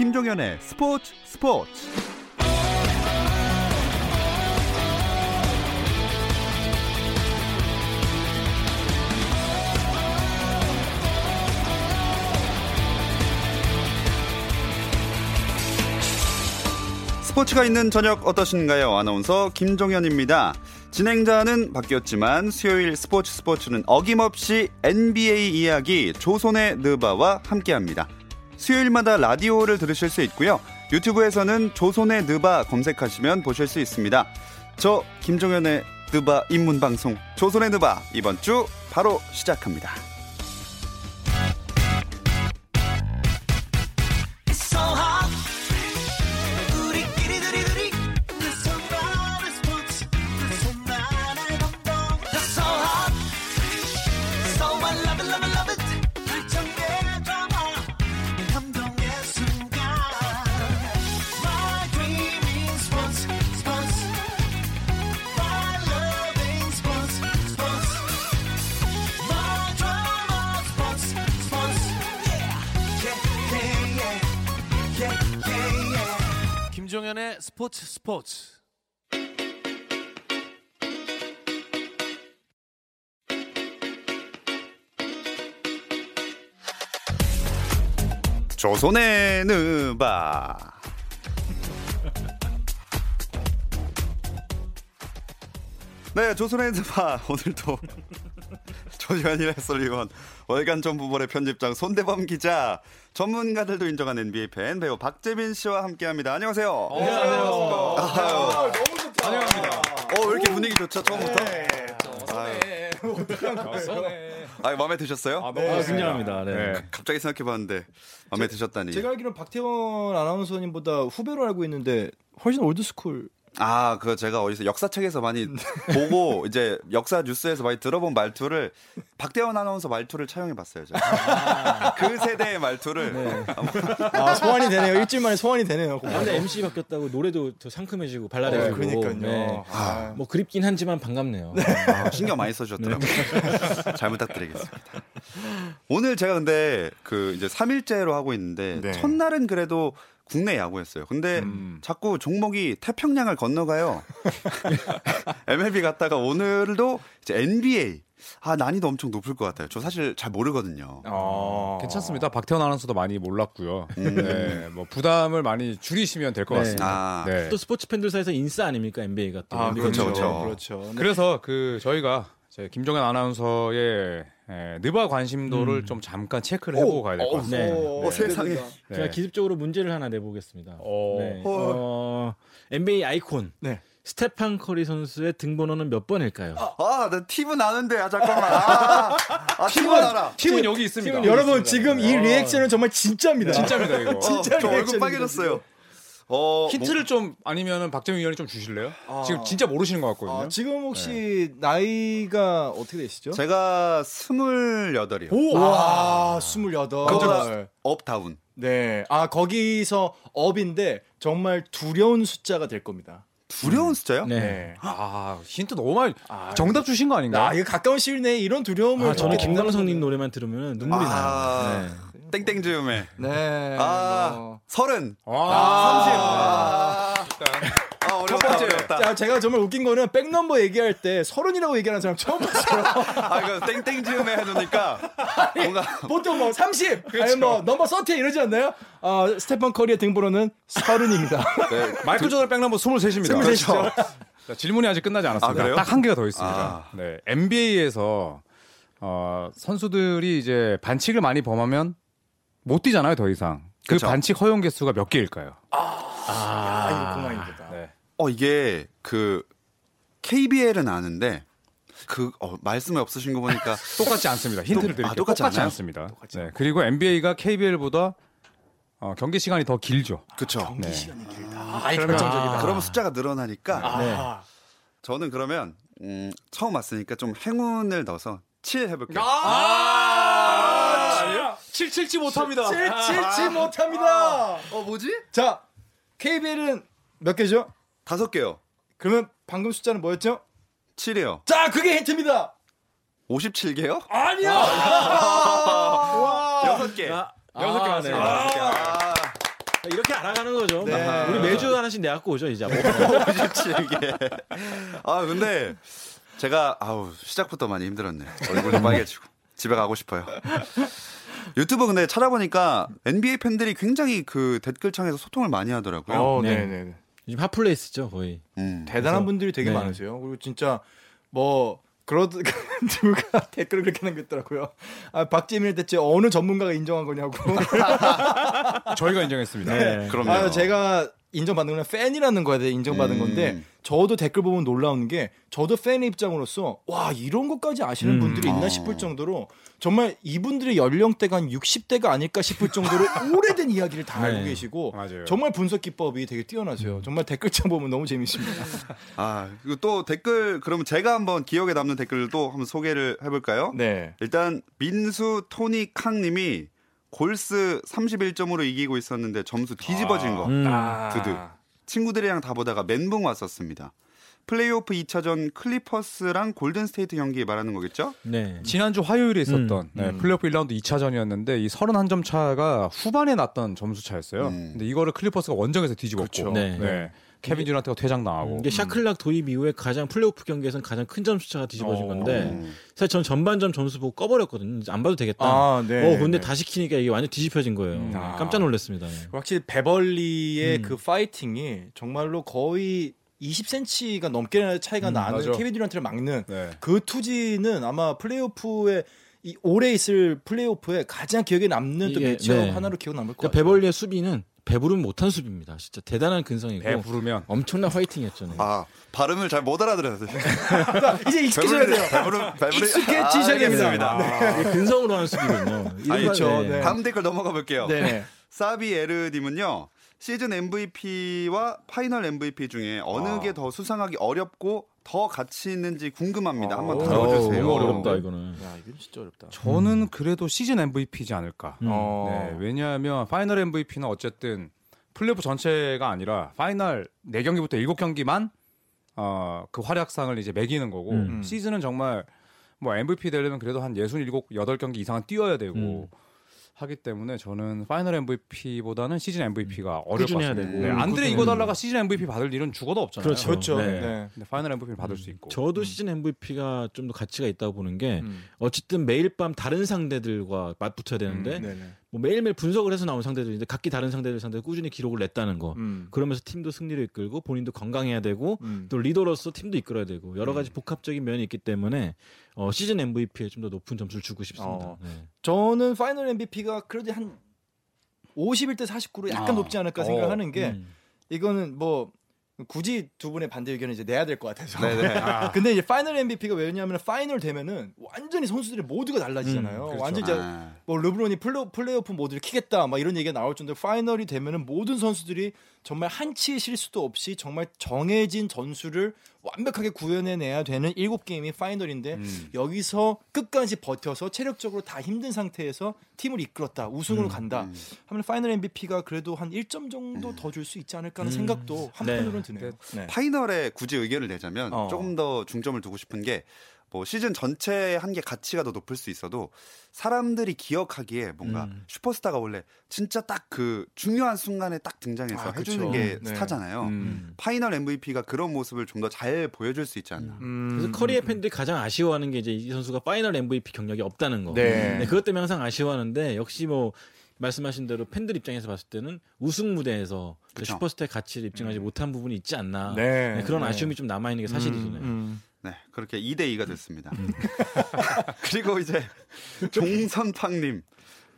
김종현의 스포츠 스포츠 스포츠가 있는 저녁 어떠신가요? 아나운서 김종현입니다. 진행자는 바뀌었지만 수요일 스포츠 스포츠는 어김없이 NBA 이야기 조선의 느바와 함께합니다. 수요일마다 라디오를 들으실 수 있고요. 유튜브에서는 조선의 느바 검색하시면 보실 수 있습니다. 저 김종현의 느바 입문 방송 조선의 느바 이번 주 바로 시작합니다. 스포츠 스포츠. 조선의 느바 네 조선의 느바 오늘도 조지환이 해설위원 월간 정부벌의 편집장 손대범 기자 전문가들도 인정한 NBA 팬 배우 박재민 씨와 함께합니다. 안녕하세요. 안녕하세요. 아유, 너무 좋다. 환영합니다. 어, 왜 이렇게 분위기 좋죠 처음부터? 네. 아 마음에 드셨어요? 아, 너무 아, 좋습니다. 굉장합니다. 네. 네. 갑자기 생각해봤는데 마음에 드셨다니. 제가 알기로는 박태원 아나운서님보다 후배로 알고 있는데 훨씬 old school. 아, 그 제가 어디서 역사책에서 많이 보고 이제 역사 뉴스에서 많이 들어본 말투를 박대원 아나운서 말투를 차용해 봤어요. 제가. 그 세대의 말투를 아 소환이 되네요. 일주일 만에 소환이 되네요. 아, 근데 MC 바뀌었다고 노래도 더 상큼해지고 발랄해지고. 네, 그러니까요. 네. 아, 뭐 그립긴 하지만 반갑네요. 아, 신경 많이 써 주셨더라고요. 잘 부탁드리겠습니다. 오늘 제가 근데 그 이제 3일째로 하고 있는데 네. 첫날은 그래도 국내 야구였어요. 근데 음. 자꾸 종목이 태평양을 건너가요. MLB 갔다가 오늘도 이제 NBA. 아, 난이도 엄청 높을 것 같아요. 저 사실 잘 모르거든요. 아. 괜찮습니다. 박태원 아나운서도 많이 몰랐고요. 음. 네, 뭐 부담을 많이 줄이시면 될것 네. 같습니다. 아, 네. 또 스포츠 팬들 사이에서 인싸 아닙니까 NBA가 또. 아, 그렇죠, 그렇죠. 그렇죠. 네. 그래서 그 저희가 제 김종현 아나운서의 에, 느바 관심도를 좀 잠깐 체크를 해보고 가야 될 것 같습니다. 네. 어, 세상에. 네. 제가 기습적으로 문제를 하나 내보겠습니다. 어. 네. 어, NBA 아이콘 네. 스테판 커리 선수의 등번호는 몇 번일까요? 아, 나 팁은 아는데, 아, 잠깐만. 아, 아 팁은 알아. 팀은 여기 있습니다. 여러분 지금 이 어. 리액션은 정말 진짜입니다. 진짜입니다 이거. 어, 진짜 저 얼굴 빨개졌어요. 어, 힌트를 좀 아니면은 박재민 위원이 좀 주실래요? 지금 진짜 모르시는 것 같거든요. 아, 지금 혹시 나이가 어떻게 되시죠? 뭐, 제가 스물여덟이요. 와, 28. 그거보다 up down. 네. 아, 거기서 up인데 정말 두려운 숫자가 될 겁니다. 두려운 숫자요? 네. 네. 아 힌트 너무 많이 아, 정답 주신 거 아닌가요? 아, 이거 가까운 시일 내에 이런 두려움을 아, 저는 김광석님 노래만 들으면 눈물이 아, 나요. 네. 땡땡 즈음에. 네. 아, 뭐. 서른. 와, 삼십. 아, 아, 어렵다, 번째. 어렵다. 자, 제가 정말 웃긴 거는 백넘버 얘기할 때 서른이라고 얘기하는 사람 처음 봤어요. 아, 이거 땡땡 즈음에 해놓으니까 뭔가 보통 뭐 30, 아니 뭐 넘버 30 이러지 않나요? 아, 스테판 커리의 등번호는 서른입니다. 네, 마이클 조던 백넘버 23입니다. 그렇죠. 자, 질문이 아직 끝나지 않았습니다. 아, 그래요? 딱한 개가 더 있습니다. 아. 네, NBA에서 어, 선수들이 이제 반칙을 많이 범하면 못 뛰잖아요, 더 이상. 그 그쵸. 반칙 허용 개수가 몇 개일까요? 아, 이거 공항입니다. 네. 어 이게 그 KBL은 아는데 그 어, 말씀이 없으신 거 보니까 똑같지 않습니다. 힌트를 똑- 드릴게요. 아, 똑같지 않아요? 않습니다. 네, 그리고 NBA가 KBL보다 어, 경기 시간이 더 길죠. 그쵸. 네. 아, 이 결정적이다. 그러면 숫자가 늘어나니까 아, 저는 그러면 음, 처음 왔으니까 좀 행운을 넣어서 7 해볼게요. 아, 777 못합니다. 칠칠치 못합니다. 어 뭐지? 자, KBL은 몇 개죠? 다섯 개요. 그러면 방금 숫자는 뭐였죠? 7이요. 자, 그게 힌트입니다. 57개요? 아니야. 와. 여섯 개. 아, 여섯 개 아, 맞습니다. 네. 아, 이렇게 알아가는 거죠. 네. 우리 매주 하나씩 내갖고 오죠 이제. 좋지 이게. 아 근데 제가 아우 시작부터 많이 힘들었네. 얼굴 좀 빨개지고 집에 가고 싶어요. 유튜브 근데 찾아보니까 NBA 팬들이 굉장히 그 댓글창에서 소통을 많이 하더라고요. 어, 네. 네, 네. 요즘 핫플레이스죠 거의. 음. 대단한 그래서- 분들이 되게 네. 많으세요. 그리고 진짜 뭐 그러 누가 댓글을 그렇게 남겼더라고요. 아, 박재민을 대체 어느 전문가가 인정한 거냐고. 저희가 인정했습니다. 네. 그럼요. 아, 제가 인정받는 건 팬이라는 거에 대해 인정받은 음. 건데 저도 댓글 보면 놀라운 게 저도 팬의 입장으로서 와 이런 것까지 아시는 음. 분들이 있나 어. 싶을 정도로 정말 이분들의 연령대가 한 60대가 아닐까 싶을 정도로 오래된 이야기를 다 알고 네. 계시고 맞아요. 정말 분석 기법이 되게 뛰어나세요. 정말 댓글창 보면 너무 재밌습니다. 아 그리고 또 댓글 그러면 제가 한번 기억에 남는 댓글도 한번 소개를 해볼까요? 네. 일단 민수 토니 캉님이 골스 31점으로 이기고 있었는데 점수 뒤집어진 거. 음. 드드. 친구들이랑 다 보다가 멘붕 왔었습니다. 플레이오프 2차전 클리퍼스랑 골든스테이트 경기 말하는 거겠죠? 네. 지난주 화요일에 있었던 음, 네, 음. 플레이오프 1라운드 2차전이었는데 이 31점 차가 후반에 났던 점수 차였어요. 음. 근데 이거를 클리퍼스가 원정에서 뒤집었고 그렇죠. 네. 네. 케빈 듀란트가 퇴장당하고 이게 shot clock 도입 이후에 가장 플레이오프 경기에서는 가장 큰 점수차가 뒤집어진 어. 건데 음. 사실 전 전반전 점수 보고 꺼버렸거든요. 안 봐도 되겠다. 아, 네. 어 근데 네. 다시 키니까 이게 완전 뒤집혀진 거예요. 음. 아. 깜짝 놀랐습니다. 네. 확실히 베벌리의 음. 그 파이팅이 정말로 거의 20cm가 넘게 차이가 음, 나는 맞아. 케빈 듀란트를 막는 네. 그 투지는 아마 플레이오프에 이 올해 있을 플레이오프에 가장 기억에 남는 또 매치업 네. 하나로 기억 남을 것 그러니까. 베벌리의 수비는 배부르면 못한 수비입니다. 진짜 대단한 근성이고 배 부르면 엄청난 화이팅이었죠. 네. 아 발음을 잘 못 알아들었어요. 이제 익숙해져야 돼요. 배부른 배부른 익숙해지셔야 됩니다. 알겠습니다. 이게 근성으로 하는 수비군요. 거- 그렇죠. 네. 다음 댓글 넘어가 볼게요. 네네. 사비에르님은요 시즌 MVP와 파이널 MVP 중에 어느 아. 게 더 수상하기 어렵고 더 가치 있는지 궁금합니다. 한번 어, 다뤄주세요. 너무 어렵다 이거는. 야 이건 진짜 어렵다. 저는 그래도 시즌 MVP지 않을까. 음. 어. 네, 왜냐하면 파이널 MVP는 어쨌든 플레이오프 전체가 아니라 파이널 4 경기부터 7 경기만 어, 그 활약상을 이제 매기는 거고 음. 시즌은 정말 뭐 MVP 되려면 그래도 한 67, 8경기 이상은 뛰어야 되고 음. 하기 때문에 저는 파이널 MVP보다는 시즌 MVP가 어려울 것 같습니다. 네, 음, 안드레 꾸준히. 이고달라가 시즌 MVP 받을 일은 죽어도 없잖아요. 그렇죠. 그렇죠. 네. 네. 근데 파이널 MVP를 받을 수 있고. 저도 시즌 MVP가 좀 더 가치가 있다고 보는 게 음. 어쨌든 매일 밤 다른 상대들과 맞붙어야 되는데 음. 뭐 매일매일 분석을 해서 나온 상대들인데 각기 다른 상대들 상대 꾸준히 기록을 냈다는 거. 음. 그러면서 팀도 승리를 이끌고 본인도 건강해야 되고 음. 또 리더로서 팀도 이끌어야 되고 여러 가지 복합적인 면이 있기 때문에 어, 시즌 MVP에 좀 더 높은 점수를 주고 싶습니다. 어. 네. 저는 파이널 MVP가 그래도 한 51대 49로 약간 아. 높지 않을까 어. 생각하는 게 음. 이거는 뭐 굳이 두 분의 반대 의견을 이제 내야 될 것 같아서. 네네. 아, 근데 이제 파이널 MVP가 왜냐하면 파이널 되면은 완전히 선수들이 모두가 달라지잖아요. 음, 그렇죠. 완전 이제 아, 뭐 르브론이 플레, 플레이오프 모드를 키겠다 막 이런 얘기가 나올 정도로 파이널이 되면은 모든 선수들이 정말 한치의 실수도 없이 정말 정해진 전술을 완벽하게 구현해내야 되는 일곱 게임이 파이널인데 음. 여기서 끝까지 버텨서 체력적으로 다 힘든 상태에서 팀을 이끌었다 우승으로 간다 음. 하면 파이널 MVP가 그래도 한 1점 정도 더 줄 수 있지 않을까 하는 음. 생각도 네. 한편으로는 드네요. 네. 파이널에 굳이 의견을 내자면 어. 조금 더 중점을 두고 싶은 게 뭐 시즌 전체의 한 개 가치가 더 높을 수 있어도 사람들이 기억하기에 뭔가 음. 슈퍼스타가 원래 진짜 딱 그 중요한 순간에 딱 등장해서 아, 그쵸. 해주는 게 네. 스타잖아요. 음. 파이널 MVP가 그런 모습을 좀 더 잘 보여줄 수 있지 않나. 음. 그래서 커리어 팬들이 가장 아쉬워하는 게 이제 이 선수가 파이널 MVP 경력이 없다는 거. 네. 네, 그것 때문에 항상 아쉬워하는데 역시 뭐 말씀하신 대로 팬들 입장에서 봤을 때는 우승 무대에서 그 그쵸. 슈퍼스타의 가치를 입증하지 못한 부분이 있지 않나. 네. 네, 그런 네. 아쉬움이 좀 남아 있는 게 사실이죠. 네. 음. 네, 그렇게 2대 2가 됐습니다. 음. 그리고 이제 종선팡님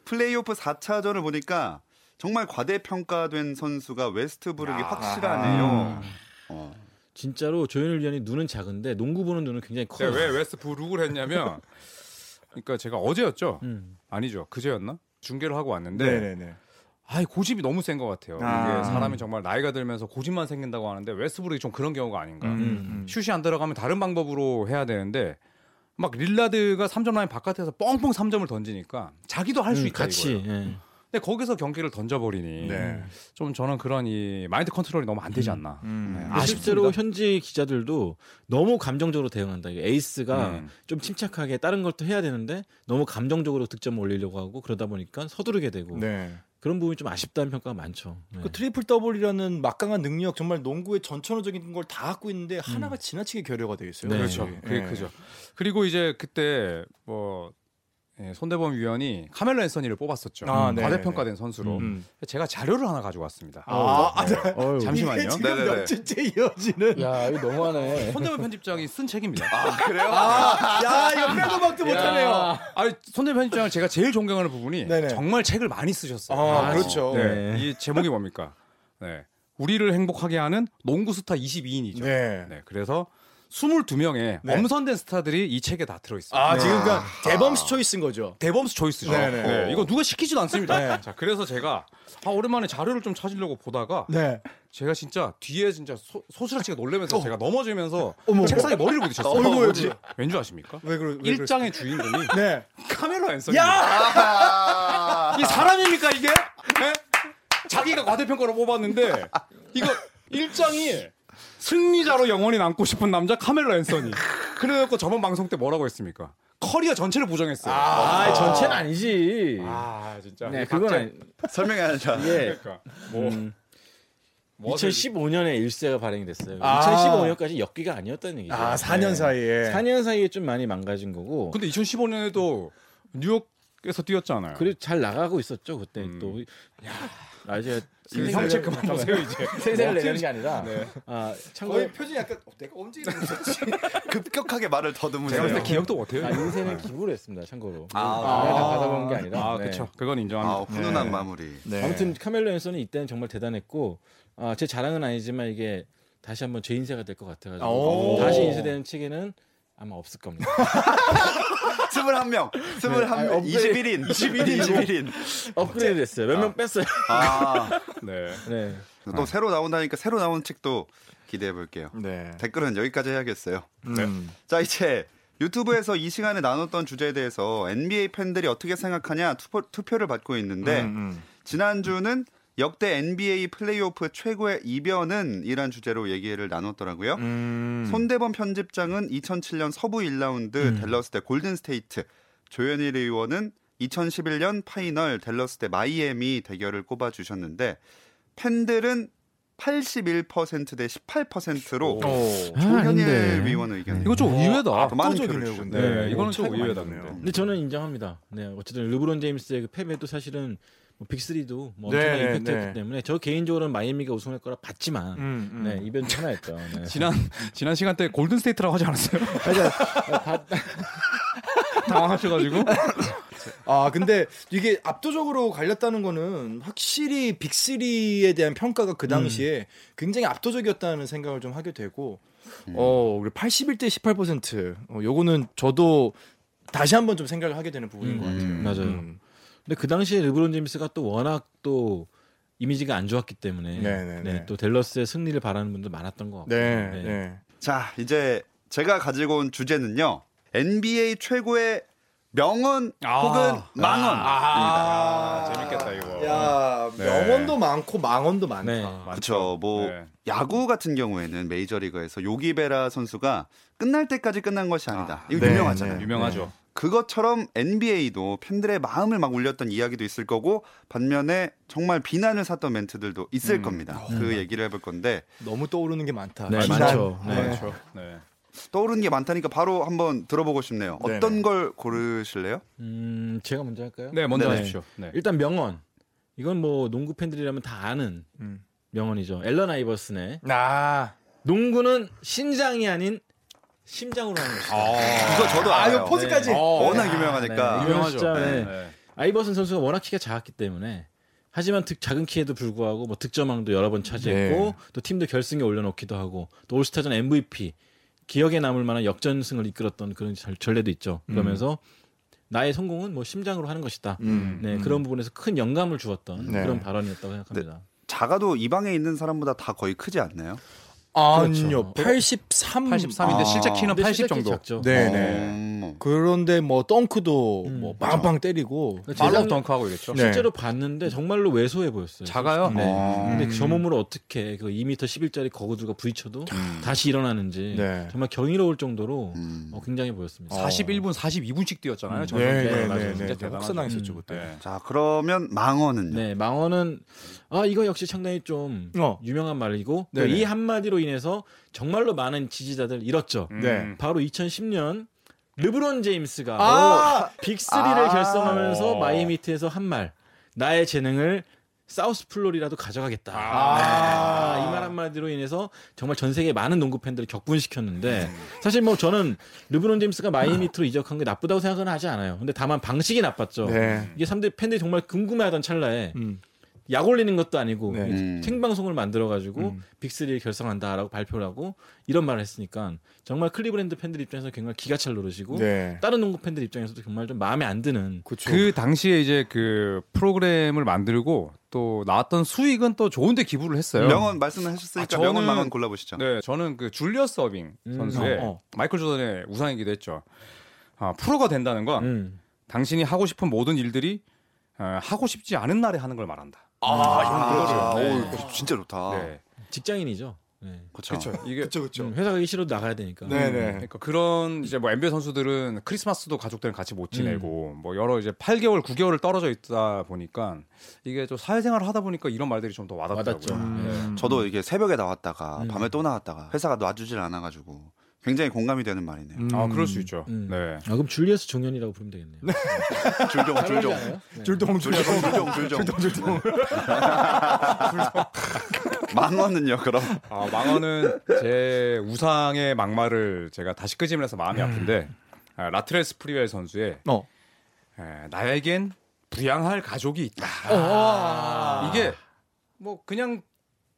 플레이오프 4차전을 보니까 정말 과대평가된 선수가 웨스트브룩이 야. 확실하네요. 어. 진짜로 조현일 위원이 눈은 작은데 농구 보는 눈은 굉장히 커요. 제가 왜 웨스트브룩을 했냐면 그러니까 제가 어제였죠. 음. 아니죠. 그제였나? 중계를 하고 왔는데 네네네. 아, 고집이 너무 센 것 같아요. 아. 이게 사람이 정말 나이가 들면서 고집만 생긴다고 하는데 웨스트브룩이 좀 그런 경우가 아닌가. 음, 음. 음. 슛이 안 들어가면 다른 방법으로 해야 되는데 막 릴라드가 3점 라인 바깥에서 뻥뻥 3점을 던지니까 자기도 할 수 음, 있다 같이. 이거예요. 예. 근데 거기서 경기를 던져버리니 네. 좀 저는 그런 이 마인드 컨트롤이 너무 안 되지 않나. 음. 네, 근데 실제로 현지 기자들도 너무 감정적으로 대응한다. 에이스가 음. 좀 침착하게 다른 걸 또 해야 되는데 너무 감정적으로 득점을 올리려고 하고 그러다 보니까 서두르게 되고 네. 그런 부분이 좀 아쉽다는 평가가 많죠. 네. 그 트리플 더블이라는 막강한 능력 정말 농구의 전천후적인 걸 다 갖고 있는데 하나가 지나치게 결여가 되어 있어요. 네. 그렇죠. 예. 그게 크죠. 그리고 이제 그때 뭐 예, 손대범 위원이 카멜로 앤서니를 뽑았었죠. 아, 네, 과대평가된 선수로. 음. 제가 자료를 하나 가지고 왔습니다. 아, 아, 네. 어휴. 잠시만요. 이게 지금 네네네. 며칠째 이어지는. 야 이거 너무하네. 손대범 편집장이 쓴 책입니다. 아, 그래요? 아, 야 이거 빼도 박도 못하네요. 아, 손대범 편집장을 제가 제일 존경하는 부분이 네네. 정말 책을 많이 쓰셨어요. 아, 그렇죠. 네. 네. 이 제목이 뭡니까? 네. 우리를 행복하게 하는 농구 스타 22인이죠. 네. 그래서 22명의 네. 엄선된 스타들이 이 책에 다 들어 있어요. 아 지금 그러니까 대범스 초이스인 거죠. 대범스 초이스죠. 네네. 네, 이거 누가 시키지도 않습니다. 네. 자, 그래서 제가 아, 오랜만에 자료를 좀 찾으려고 보다가 네. 제가 진짜 뒤에 진짜 소, 소스라치게 놀래면서 제가 넘어지면서 어머. 책상에 머리를 부딪혔어요. 어이구, 뭐지? 왠줄 아십니까? 왜 그러? 왜 일장의 주인공이 네. 카멜로 앤서니. 아, 이 사람입니까 이게? 네? 자기가 과대평가로 뽑았는데 이거 일장이 승리자로 영원히 남고 싶은 남자 카멜로 앤서니. 그래놓고 저번 방송 때 뭐라고 했습니까? 커리어 전체를 부정했어요. 아, 전체는 아니지. 아, 진짜. 네, 이 그건 아니. 아니라. 이게 그러니까 뭐 음, 뭐 2015년에 일세가 발행이 됐어요. 아. 2015년까지 역기가 아니었다는 얘기죠. 아 4년 사이에. 4년 사이에 좀 많이 망가진 거고. 근데 2015년에도 뉴욕에서 뛰었잖아요. 그리고 잘 나가고 있었죠 그때 음. 또. 아 이제 그 형책 그만 보세요 이제. 생생을 내는 게 아니라. 네. 아 참고로 거의 표정이 약간 어, 내가 언제 이러셨지? 급격하게 말을 제가 더듬으세요. 볼때 기억도 못해요. 아, 인생을 기부를 했습니다 참고로. 아. 내가 다 받아본 게 아니라. 아, 네. 그렇죠. 그건 아, 인정합니다. 훈훈한 네. 마무리. 네. 아무튼 카멜로 앤서는 이때는 정말 대단했고 아, 제 자랑은 아니지만 이게 다시 한번 제 인쇄가 될 것 같아가지고 오. 다시 인쇄되는 책에는 아마 없을 겁니다. 21명, 21명, 아니, 업그레이드. 21인, 21인, 21인. 업그레이드 됐어요. 몇 명 뺐어요. 아, 네. 네. 또 새로 나온다니까 새로 나온 책도 기대해 볼게요. 네. 댓글은 여기까지 해야겠어요. 음. 자, 이제 유튜브에서 이 시간에 나눴던 주제에 대해서 NBA 팬들이 어떻게 생각하냐 투표, 를 받고 있는데 음, 음. 지난주는 역대 NBA 플레이오프 최고의 이변은 이란 주제로 얘기를 나눴더라고요. 음. 손대범 편집장은 2007년 서부 1라운드 댈러스 대 골든 스테이트, 조현일 위원은 2011년 파이널 댈러스 대 마이애미 대결을 꼽아 주셨는데 팬들은 81%대 18%로 오. 조현일 아닌데. 위원 의견. 이거 좀 의외다. 더 많은 압도적이네요, 표를. 근데. 네, 이거는 차이가 좀 많이 의외다. 나네요. 근데. 저는 인정합니다. 네, 어쨌든 르브론 제임스의 그 패배도 사실은 뭐 빅3도 뭐 네, 엄청난 네, 임팩트였기 네. 때문에 저 개인적으로는 마이애미가 우승할 거라 봤지만 음, 음. 네, 이변 하나였죠. 네. 지난 지난 시간 때 골든 스테이트라고 하지 않았어요? 바- 당황하셔가지고. 아 근데 이게 압도적으로 갈렸다는 거는 확실히 빅3에 대한 평가가 그 당시에 굉장히 압도적이었다는 생각을 좀 하게 되고 어 우리 81대 18% 어, 요거는 저도 다시 한번 좀 생각을 하게 되는 부분인 음, 것 같아요. 맞아요. 음. 근데 그 당시에 르브론 제임스가 또 워낙 또 이미지가 안 좋았기 때문에 네, 네, 네. 또 댈러스의 승리를 바라는 분들 많았던 것 같고 네, 네. 네. 자, 이제 제가 가지고 온 주제는요. NBA 최고의 명언 아. 혹은 망언. 아, 재밌겠다 이거. 야 네. 명언도 많고 망언도 많다. 네. 그렇죠. 뭐 네. 야구 같은 경우에는 메이저리그에서 요기베라 선수가 끝날 때까지 끝난 것이 아니다. 이거 네, 유명하잖아요. 네. 유명하죠. 그것처럼 NBA도 팬들의 마음을 막 울렸던 이야기도 있을 거고 반면에 정말 비난을 샀던 멘트들도 있을 음. 겁니다. 그 얘기를 해볼 건데 너무 떠오르는 게 많다. 네, 비난. 많죠. 네. 네. 그렇죠. 네. 떠오르는 게 많다니까 바로 한번 들어보고 싶네요. 네네. 어떤 걸 고르실래요? 음, 제가 먼저 할까요? 네, 먼저 네네. 하십시오. 네. 일단 명언. 이건 뭐 농구 팬들이라면 다 아는 음. 명언이죠. 앨런 아이버슨의 아, 농구는 신장이 아닌 심장으로 하는 것이다. 이거 저도 아, 알아요. 이거 포즈까지. 네. 워낙 네. 유명하니까. 네, 유명하죠. 진짜, 네. 네. 아이버슨 선수가 워낙 키가 작았기 때문에 하지만 득, 작은 키에도 불구하고 뭐 득점왕도 여러 번 차지했고 네. 또 팀도 결승에 올려놓기도 하고 또 올스타전 MVP 기억에 남을 만한 역전승을 이끌었던 그런 전- 전례도 있죠. 그러면서 나의 성공은 뭐 심장으로 하는 것이다. 음, 네 음. 그런 부분에서 큰 영감을 주었던 네. 그런 발언이었다고 생각합니다. 작아도 이 방에 있는 사람보다 다 거의 크지 않나요? 아니요. 그렇죠. 83. 83인데 아. 실제 키는 근데 80 실제 키 정도. 작죠. 네, 네. 음. 어. 그런데 뭐 덩크도 음. 뭐 빵빵 때리고 팔로우 재작- 덩크하고 이랬죠. 네. 실제로 봤는데 정말로 왜소해 보였어요. 작아요? 네. 어. 근데 음. 저 몸으로 어떻게 그 2m 11짜리 거구두가 부딪혀도 다시 일어나는지 네. 정말 경이로울 정도로 음. 어, 굉장히 보였습니다. 41분 42분씩 뛰었잖아요. 음. 저 네. 네. 네, 네. 대단하죠. 혹사당했었죠 음. 그때. 네. 자, 그러면 망원은요? 네, 망원은 아 이거 역시 상당히 좀 어. 유명한 말이고 네네. 이 한마디로 인해서 정말로 많은 지지자들 잃었죠. 음. 네. 바로 2010년 르브론 제임스가 아! 빅3를 아. 결성하면서 어. 마이애미트에서 한 말. 나의 재능을 사우스 플로리라도 가져가겠다. 아. 이말 한마디로 인해서 정말 전 세계 많은 농구 팬들을 격분시켰는데 음. 사실 뭐 저는 르브론 제임스가 마이애미 히트로 이적한 게 나쁘다고 생각은 하지 않아요. 근데 다만 방식이 나빴죠. 네. 이게 사람들 팬들이 정말 궁금해하던 찰나에 음. 약 올리는 것도 아니고 네. 음. 생방송을 만들어 가지고 음. 빅3를 결성한다라고 발표를 하고 이런 말을 했으니까 정말 클리브랜드 팬들 입장에서 정말 기가 찰 노릇이고 네. 다른 농구 팬들 입장에서도 정말 좀 마음에 안 드는 그쵸. 그 당시에 이제 그 프로그램을 만들고 또 나왔던 수익은 또 좋은데 기부를 했어요. 명언 말씀하셨으니까 아, 저는- 명언 망언 골라보시죠. 네, 저는 그 줄리어스 어빙 음, 선수의 어, 어. 마이클 조던의 우상이기도 했죠. 아, 프로가 된다는 건 음. 당신이 하고 싶은 모든 일들이 어, 하고 싶지 않은 날에 하는 걸 말한다. 아, 네. 오, 진짜 좋다. 네. 직장인이죠. 네. 그렇죠. 이게 그쵸 그쵸. 음, 회사 가기 싫어도 나가야 되니까. 네네. 그러니까 그런 이제 뭐 NBA 선수들은 크리스마스도 가족들이랑 같이 못 지내고 뭐 여러 이제 8개월, 9개월을 떨어져 있다 보니까 이게 좀 사회생활을 하다 보니까 이런 말들이 좀 더 와닿더라고요. 와닿죠. 음. 저도 이게 새벽에 나왔다가 음. 밤에 또 나왔다가 회사가 놔주질 않아가지고 굉장히 공감이 되는 말이네요. 음. 아, 그럴 수 있죠. 음. 네. 아, 그럼 줄리어스 종현이라고 부르면 되겠네요. 줄종, 줄종. 줄동 줄동 줄종, 줄종, 줄종. 망언은요, 그럼? 아, 망언은 제 우상의 막말을 제가 다시 끄집어내서 마음이 아픈데 아, 라트레스 프리웰 선수의 어. 에, 나에겐 부양할 가족이 있다. 아. 이게 뭐 그냥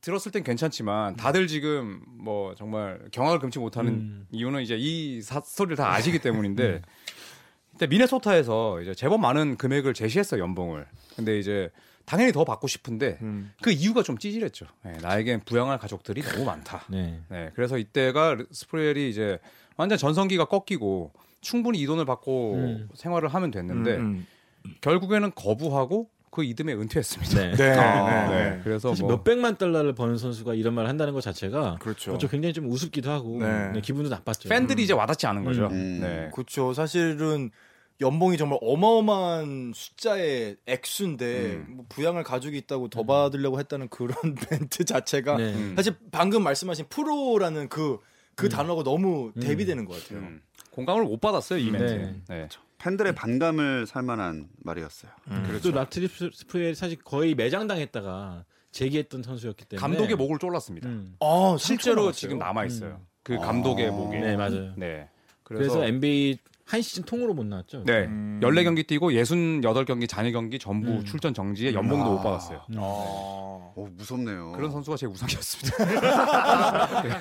들었을 땐 괜찮지만 다들 지금 뭐 정말 경악을 금치 못하는 음. 이유는 이제 이 사- 스토리를 다 아시기 때문인데 그때 미네소타에서 이제 제법 많은 금액을 제시했어요 연봉을. 근데 이제 당연히 더 받고 싶은데 음. 그 이유가 좀 찌질했죠. 네, 나에겐 부양할 가족들이 너무 많다. 네. 네, 그래서 이때가 스프레엘이 이제 완전 전성기가 꺾이고 충분히 이 돈을 받고 음. 생활을 하면 됐는데 음. 결국에는 거부하고 그 이듬해 은퇴했습니다. 네. 네. 아, 네. 네, 그래서 사실 뭐 몇 백만 달러를 버는 선수가 이런 말을 한다는 것 자체가 그렇죠. 어, 좀 굉장히 좀 우습기도 하고 네. 네, 기분도 나빴죠. 팬들이 이제 와닿지 않은 거죠. 음. 네. 그렇죠. 사실은 연봉이 정말 어마어마한 숫자의 액수인데 음. 뭐 부양할 가족이 있다고 더 받으려고 했다는 그런 멘트 자체가 네. 음. 사실 방금 말씀하신 프로라는 그그 단어가 너무 대비되는 것 같아요. 음. 공감을 못 받았어요 이 멘트. 네. 네. 팬들의 반감을 살 만한 말이었어요. 또 라트렐 스프리웰 사실 거의 매장당했다가 재기했던 선수였기 때문에 감독의 목을 졸랐습니다. 음. 아, 실제로 지금 나왔어요? 남아 있어요. 음. 그 감독의 아. 목이. 네 맞아요. 네. 그래서, 그래서, NBA 한 시즌 통으로 못 나왔죠. 네. 음. 14경기 뛰고 68경기 잔여 경기 전부 음. 출전 정지에 연봉도 아. 못 받았어요. 음. 아. 오, 무섭네요. 그런 선수가 제 우상이었습니다.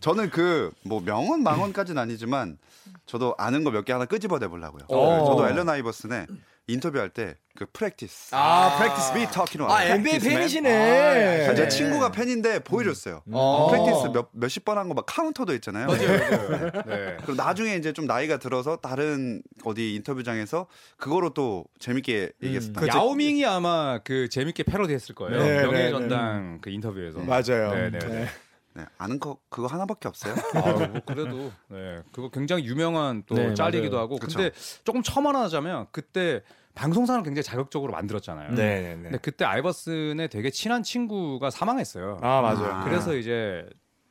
저는 그 뭐 명언 망언까지는 아니지만 저도 아는 거 몇 개 하나 끄집어내 보려고요. 어. 저도 앨런 아이버슨의 인터뷰할 때 그 practice. 아. Practice we talking. 아, NBA 팬이시네. 제 네. 친구가 팬인데 보여줬어요. 어. practice 몇 몇십 번 한 거 막 카운터도 있잖아요. 네. 그리고 나중에 이제 좀 나이가 들어서 다른 어디 인터뷰장에서 그거로 또 재밌게 얘기했었다. 그- 야오밍이 아마 그 재밌게 패러디했을 거예요. 네, 명예 네, 전당 그 인터뷰에서. 맞아요. 네, 네, 네. 네, 아는 거 그거 하나밖에 없어요. 아, 뭐 그래도 네, 그거 굉장히 유명한 또 네, 짤이기도 맞아요. 하고. 그쵸. 근데 조금 첨언하자면 그때 방송사는 굉장히 자극적으로 만들었잖아요. 네, 네, 네. 근데 그때 아이버슨의 되게 친한 친구가 사망했어요. 아, 맞아요. 아. 그래서 이제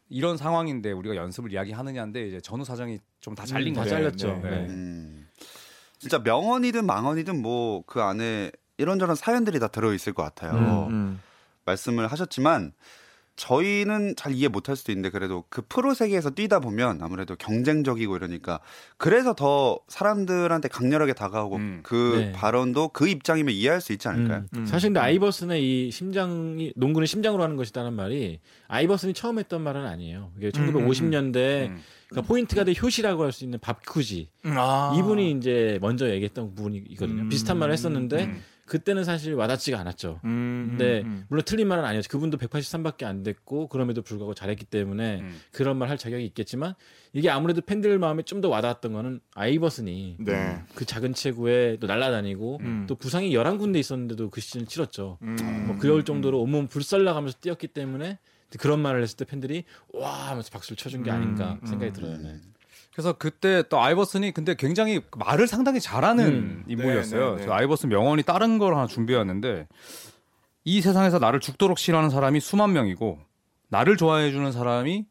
이런 상황인데 우리가 연습을 이야기하느냐인데 이제 전후 사정이 좀 다 잘린 음, 다 거죠. 잘렸죠. 네. 네. 음, 진짜 명언이든 망언이든 뭐 그 안에 이런저런 사연들이 다 들어 있을 것 같아요. 음, 음. 말씀을 하셨지만 저희는 잘 이해 못할 수도 있는데 그래도 그 프로 세계에서 뛰다 보면 아무래도 경쟁적이고 이러니까 그래서 더 사람들한테 강렬하게 다가오고 음. 그 네. 발언도 그 입장이면 이해할 수 있지 않을까요? 음. 음. 사실 근데 아이버슨의 이 심장이 농구는 심장으로 하는 것이다는 말이 아이버슨이 처음 했던 말은 아니에요. 이게 1950년대 음. 그러니까 포인트 가드 효시라고 할 수 있는 밥쿠지 아. 이분이 이제 먼저 얘기했던 부분이거든요. 음. 비슷한 말을 했었는데 음. 그때는 사실 와닿지가 않았죠. 음, 근데 음, 음. 물론 틀린 말은 아니었죠. 그분도 183밖에 안 됐고 그럼에도 불구하고 잘했기 때문에 음. 그런 말 할 자격이 있겠지만 이게 아무래도 팬들 마음에 좀 더 와닿았던 거는 아이버슨이 네. 그 작은 체구에 또 날아다니고 음. 또 부상이 11군데 있었는데도 그 시즌 치렀죠. 음. 뭐 그럴 정도로 온몸 불살라가면서 뛰었기 때문에 그런 말을 했을 때 팬들이 와 하면서 박수를 쳐준 게 아닌가 음, 생각이 음. 들어요. 네. 그래서 그때 또 아이버슨이 근데 굉장히 말을 상당히 잘하는 음. 인물이었어요. 네, 네, 네. 아이버슨 명언이 다른 걸 하나 준비해왔는데 이 세상에서 나를 죽도록 싫어하는 사람이 수만 명이고 나를 좋아해 주는 사람이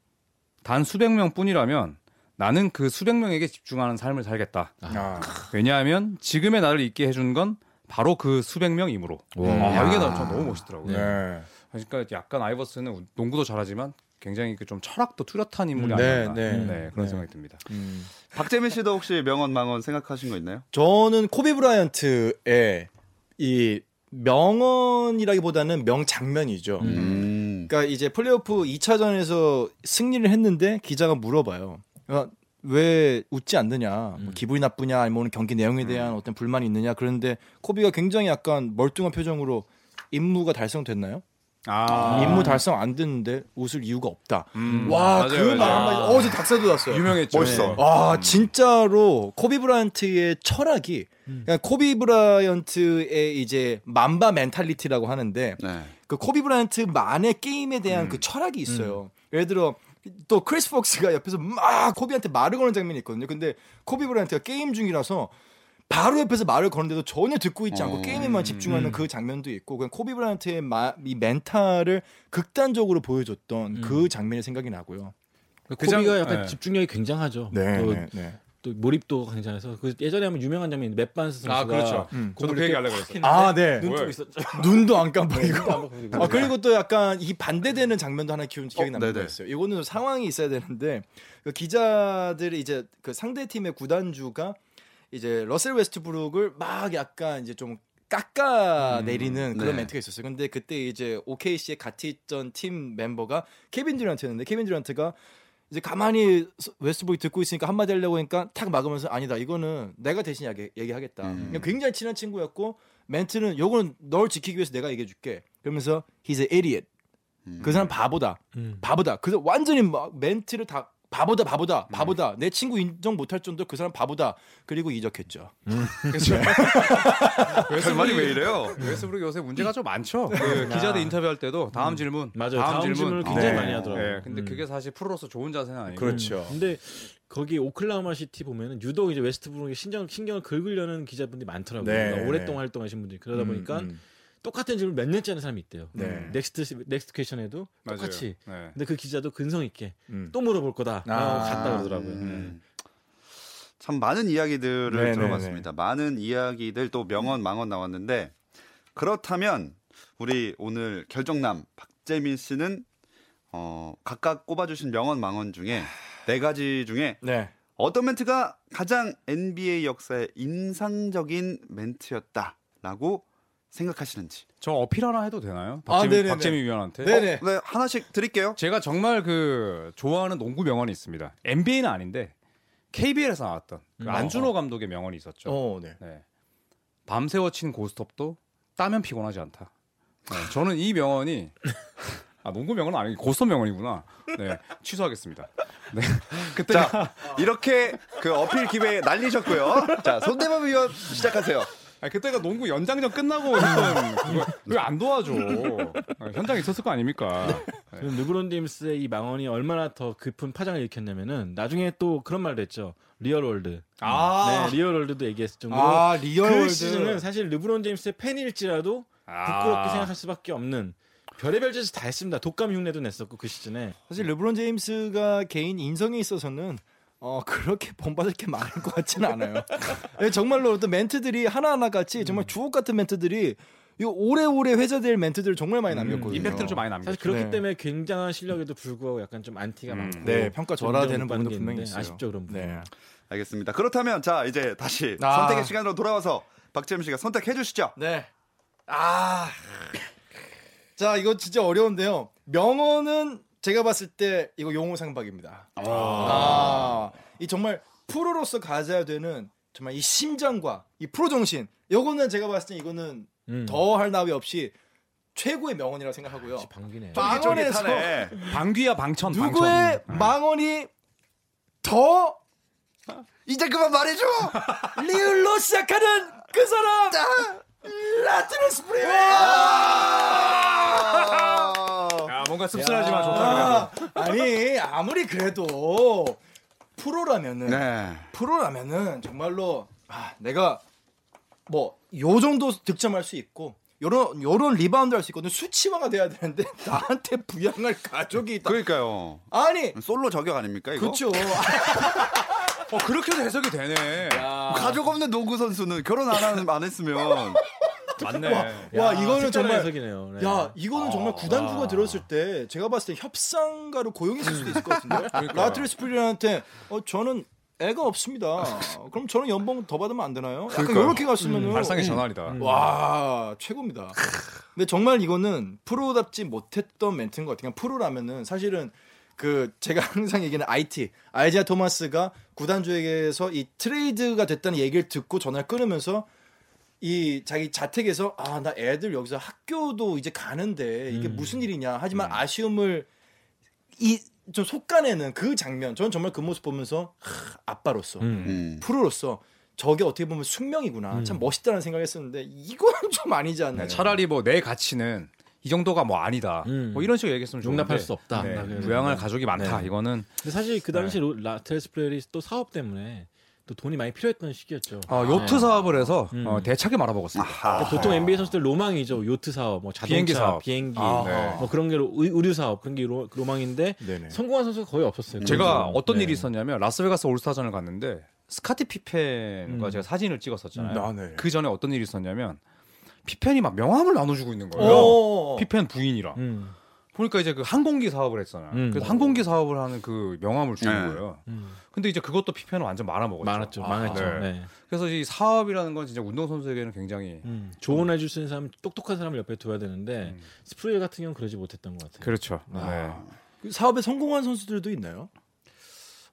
단 수백 명뿐이라면 나는 그 수백 명에게 집중하는 삶을 살겠다. 아. 왜냐하면 지금의 나를 있게 해준 건 바로 그 수백 명이므로. 와. 아, 이게 나- 전 너무 멋있더라고요. 네. 그러니까 약간 아이버슨은 농구도 잘하지만 굉장히 그 좀 철학도 뚜렷한 인물이 음, 네, 아니었나. 네. 네, 그런 네. 생각이 듭니다. 음. 박재민 씨도 혹시 명언 망언 생각하신 거 있나요? 저는 코비 브라이언트의 이 명언이라기보다는 명장면이죠. 음. 그러니까 이제 플레이오프 2차전에서 승리를 했는데 기자가 물어봐요. 어, 왜 웃지 않느냐? 뭐 기분이 나쁘냐? 아니면 오늘 경기 내용에 대한 어떤 불만이 있느냐? 그런데 코비가 굉장히 약간 멀뚱한 표정으로 임무가 달성됐나요? 아, 임무 달성 안 됐는데 웃을 이유가 없다. 음, 와, 맞아요, 그 말. 한마디 어제 닭살 돋았어요. 유명했죠. 멋있어. 네. 와 진짜로 코비 브라이언트의 철학이 그러니까 코비 브라이언트의 이제 Mamba mentality라고 하는데 네. 그 코비 브라이언트만의 게임에 대한 그 철학이 있어요. 예를 들어 또 크리스 록이 옆에서 막 코비한테 말을 거는 장면이 있거든요. 근데 코비 브라이언트가 게임 중이라서 바로 옆에서 말을 거는데도 전혀 듣고 있지 않고 어. 게임에만 집중하는 그 장면도 있고 그냥 코비 브라이언트의 마, 이 멘탈을 극단적으로 보여줬던 그 장면이 생각이 나고요. 코비가 장- 약간 네. 집중력이 굉장하죠. 또, 네, 네. 또 몰입도 굉장해서 그 예전에 한번 유명한 장면이 맷 반스 선수가 아, 그렇죠. 음. 저도 그 얘기 하려고 그랬어요. 아, 네. 눈 뭐야? 뜨고 있었죠. 눈도 안 깜빡이고. 깜빡이고. 아, 그리고 또 약간 이 반대되는 장면도 하나 기억이, 기억이 어, 남는 네네. 거였어요. 이거는 좀 상황이 있어야 되는데 그 기자들이 이제 그 상대 팀의 구단주가 이제 러셀 웨스트브룩을 막 약간 이제 좀 깎아 내리는 그런 네. 멘트가 있었어요. 근데 그때 이제 OKC에 같이 있던 팀 멤버가 케빈 듀란트였는데 케빈 듀란트가 이제 가만히 웨스트브룩이 듣고 있으니까 한마디 하려고 하니까 탁 막으면서 아니다 이거는 내가 대신 얘기, 얘기하겠다. 음. 그냥 굉장히 친한 친구였고 멘트는 요거는 널 지키기 위해서 내가 얘기해줄게. 그러면서 he's an idiot. 그 사람 바보다. 음. 바보다. 그래서 완전히 막 멘트를 다 바보다 바보다 바보다 내 친구 인정 못할 정도 그 사람 바보다 그리고 이적했죠. 그렇죠. 결말이 왜 이래요? 웨스브룩 요새 문제가 좀 많죠. 그 기자들 인터뷰할 때도 다음 질문, 맞아요. 다음 질문 을 굉장히 네. 많이 하더라고요. 네, 근데 음. 그게 사실 프로로서 좋은 자세는 아니고. 그렇죠. 근데 거기 오클라호마 시티 보면은 유독 이제 웨스트브룩의 신경 신경을 긁으려는 기자분들이 많더라고요. 네. 그러니까 오랫동안 활동하신 분들이 그러다 보니까 음, 음. 똑같은 질문 몇 년째 하는 사람이 있대요. 네. next next question에도. 똑같이. 네. 근데 그 기자도 근성 있게 음. 또 물어볼 거다. 아. 아, 갔다 그러더라고요. 음. 참 많은 이야기들을 네, 네, 들어봤습니다. 많은 이야기들 또 명언 망언 나왔는데 그렇다면 우리 오늘 결정남 박재민 씨는 어, 각각 꼽아주신 명언 망언 중에 네 가지 중에 네. 어떤 멘트가 가장 NBA 역사의 인상적인 멘트였다라고 생각하시는지. 저 어필 하나 해도 되나요? 아, 박재민, 네네네. 박재민 위원한테. 네네. 네 하나씩 드릴게요. 제가 정말 그 좋아하는 농구 명언이 있습니다. NBA는 아닌데 KBL에서 나왔던 그 음. 안준호 감독의 명언이 있었죠. 어, 네. 네. 밤새워 친 고스톱도 따면 피곤하지 않다. 네, 저는 이 명언이 아 농구 명언은 아니고 고스톱 명언이구나. 네, 취소하겠습니다. 네, 그때 자 이렇게 그 어필 기회 날리셨고요. 자 손대범 위원 시작하세요. 아, 그때가 농구 연장전 끝나고 왜 안 도와줘? 아, 현장에 있었을 거 아닙니까? 네. 그럼 르브론 제임스의 이 망언이 얼마나 더 깊은 파장을 일으켰냐면은 나중에 또 그런 말도 했죠. real world. 아. 네, real world도 얘기했을 정도로 아, real 그 world. 시즌은 사실 르브론 제임스의 팬일지라도 아. 부끄럽게 생각할 수밖에 없는 별의별 짓을 다 했습니다. 독감 흉내도 냈었고 그 시즌에. 사실 르브론 제임스가 개인 인성에 있어서는 어 그렇게 본받을 게 많을 것 같지는 않아요. 네, 정말로 어떤 멘트들이 하나하나 같이 정말 주옥 같은 멘트들이 이 오래오래 회자될 멘트들을 정말 많이 남겼거든요. 임팩트는 좀 많이 남겼죠. 사실 그렇기 네. 때문에 굉장한 실력에도 불구하고 약간 좀 안티가 음. 많고 네, 평가 절하되는 부분도 게 분명히 있어요. 아쉽죠 그런 부분. 네. 알겠습니다. 그렇다면 자 이제 다시 아. 선택의 시간으로 돌아와서 박재민 씨가 선택해 주시죠. 네. 아. 자, 이거 진짜 어려운데요. 명언은 제가 봤을 때 이거 용호 상박입니다. 아. 이 정말 프로로서 가져야 되는 정말 이 심장과 이 프로 정신 요거는 제가 봤을 때 이거는 음. 더할 나위 없이 최고의 명언이라고 생각하고요. 방귀네. 망언에서 방귀야 방천 누구의 방천. 망언이 더 이제 그만 말해줘. 리을로 시작하는 그 사람 라트렐 스프리웰 야 뭔가 씁쓸하지만 좋다. 아, 아니 아무리 그래도 프로라면은 네. 프로라면은 정말로 아, 내가 뭐 요 정도 득점할 수 있고 요런 요런 리바운드 할 수 있거든 수치화가 돼야 되는데 나한테 부양할 가족이 있다. 그러니까요. 아니 솔로 저격 아닙니까 이거? 그렇죠. 어 그렇게도 해석이 되네. 가족 없는 농구 선수는 결혼 안안 했으면 맞네. 와 이거는 색다른 정말 해석이네요. 네. 야 이거는 정말 구단주가 들었을 때 제가 봤을 때 협상가로 고용했을 수도 있을 것 같은데 라트리 스프리한테 어 저는 애가 없습니다. 그럼 저는 연봉 더 받으면 안 되나요? 약간 그러니까요. 이렇게 갔으면은 발상의 음. 전환이다. 와 최고입니다. 근데 정말 이거는 프로답지 못했던 멘트인 것 같아요. 프로라면은 사실은 그 제가 항상 얘기하는 IT 아이지아 토마스가 구단주에게서 이 트레이드가 됐다는 얘기를 듣고 전화를 끊으면서 이 자기 자택에서 아 나 애들 여기서 학교도 이제 가는데 이게 무슨 일이냐 하지만 아쉬움을 이 좀 속가내는 그 장면 저는 정말 그 모습 보면서 하, 아빠로서 음. 음. 프로로서 저게 어떻게 보면 숙명이구나 참 멋있다는 생각했었는데 이건 좀 아니지 않나요? 차라리 뭐 내 가치는 이 정도가 뭐 아니다. 음. 뭐 이런 식으로 얘기했으면 좋은데. 용납할 수 없다. 네, 나 그래서. 부양할 가족이 많다. 네. 이거는 근데 사실 그 당시 로 라트렐 스프리웰이 또 사업 때문에 또 돈이 많이 필요했던 시기였죠. 어, 요트 네. 사업을 해서 음. 어, 대차게 말아먹었습니다. 그러니까 보통 NBA 선수들 로망이죠. 요트 사업, 뭐 자동차, 비행기 사업. 비행기, 아, 네. 뭐 그런 게 로- 의- 의류 사업 그런 게 로, 로망인데 네네. 성공한 선수가 거의 없었어요. 제가 그래서. 어떤 네. 일이 있었냐면 라스베가스 올스타전을 갔는데 스카티 피펜과 음. 제가 사진을 찍었었잖아요. 아, 네. 그 전에 어떤 일이 있었냐면 피펜이 막 명함을 나눠주고 있는 거예요. 어. 피펜 부인이랑 음, 보니까 이제 그 항공기 사업을 했잖아요. 음. 그래서 항공기 사업을 하는 그 명함을 주는 네. 거예요. 음. 근데 이제 그것도 피펜은 완전 말아먹었죠. 많았죠, 아, 많았죠. 네. 네. 그래서 이 사업이라는 건 진짜 운동 선수에게는 굉장히 음, 조언해 줄 수 있는 사람, 똑똑한 사람을 옆에 둬야 되는데 음. 스프레이 같은 경우는 그러지 못했던 것 같아요. 그렇죠. 아. 네. 그 사업에 성공한 선수들도 있나요?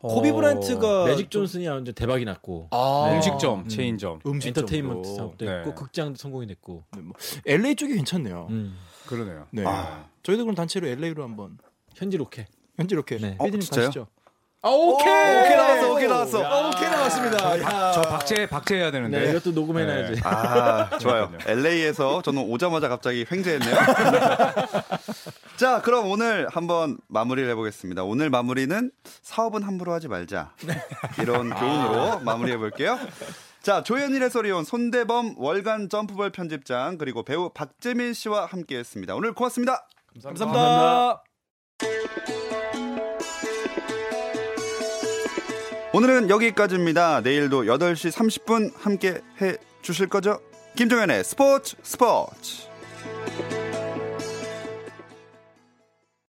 어, 코비 브라이언트가 매직 존슨이 완전 대박이 났고 아, 음식점, 음. 체인점. 음식점으로. 엔터테인먼트 사업도 네. 했고 극장도 성공이 됐고. 네, 뭐 LA 쪽이 괜찮네요. 음, 그러네요. 네. 아. 저희도 그럼 단체로 LA로 한번 현지 로케. 현지 이렇게 네. 어, 피디님 진짜요? 가시죠. 아 오케이 오케이 나왔어, 오케이 나왔어. 아, 오케이 나왔습니다. 야. 저 박제 박제해야 되는데. 네, 이것도 녹음해놔야지. 아, 좋아요. LA에서 저는 오자마자 갑자기 횡재했네요. 자, 그럼 오늘 한번 마무리를 해보겠습니다. 오늘 마무리는 사업은 함부로 하지 말자. 이런 교훈으로 마무리해 볼게요. 자, 조현일 해설위원, 손대범 월간 점프볼 편집장, 그리고 배우 박재민 씨와 함께 했습니다. 오늘 고맙습니다. 감사합니다. 오늘은 여기까지입니다. 내일도 8시 30분 함께 해 주실 거죠? 김종현의 스포츠 스포츠.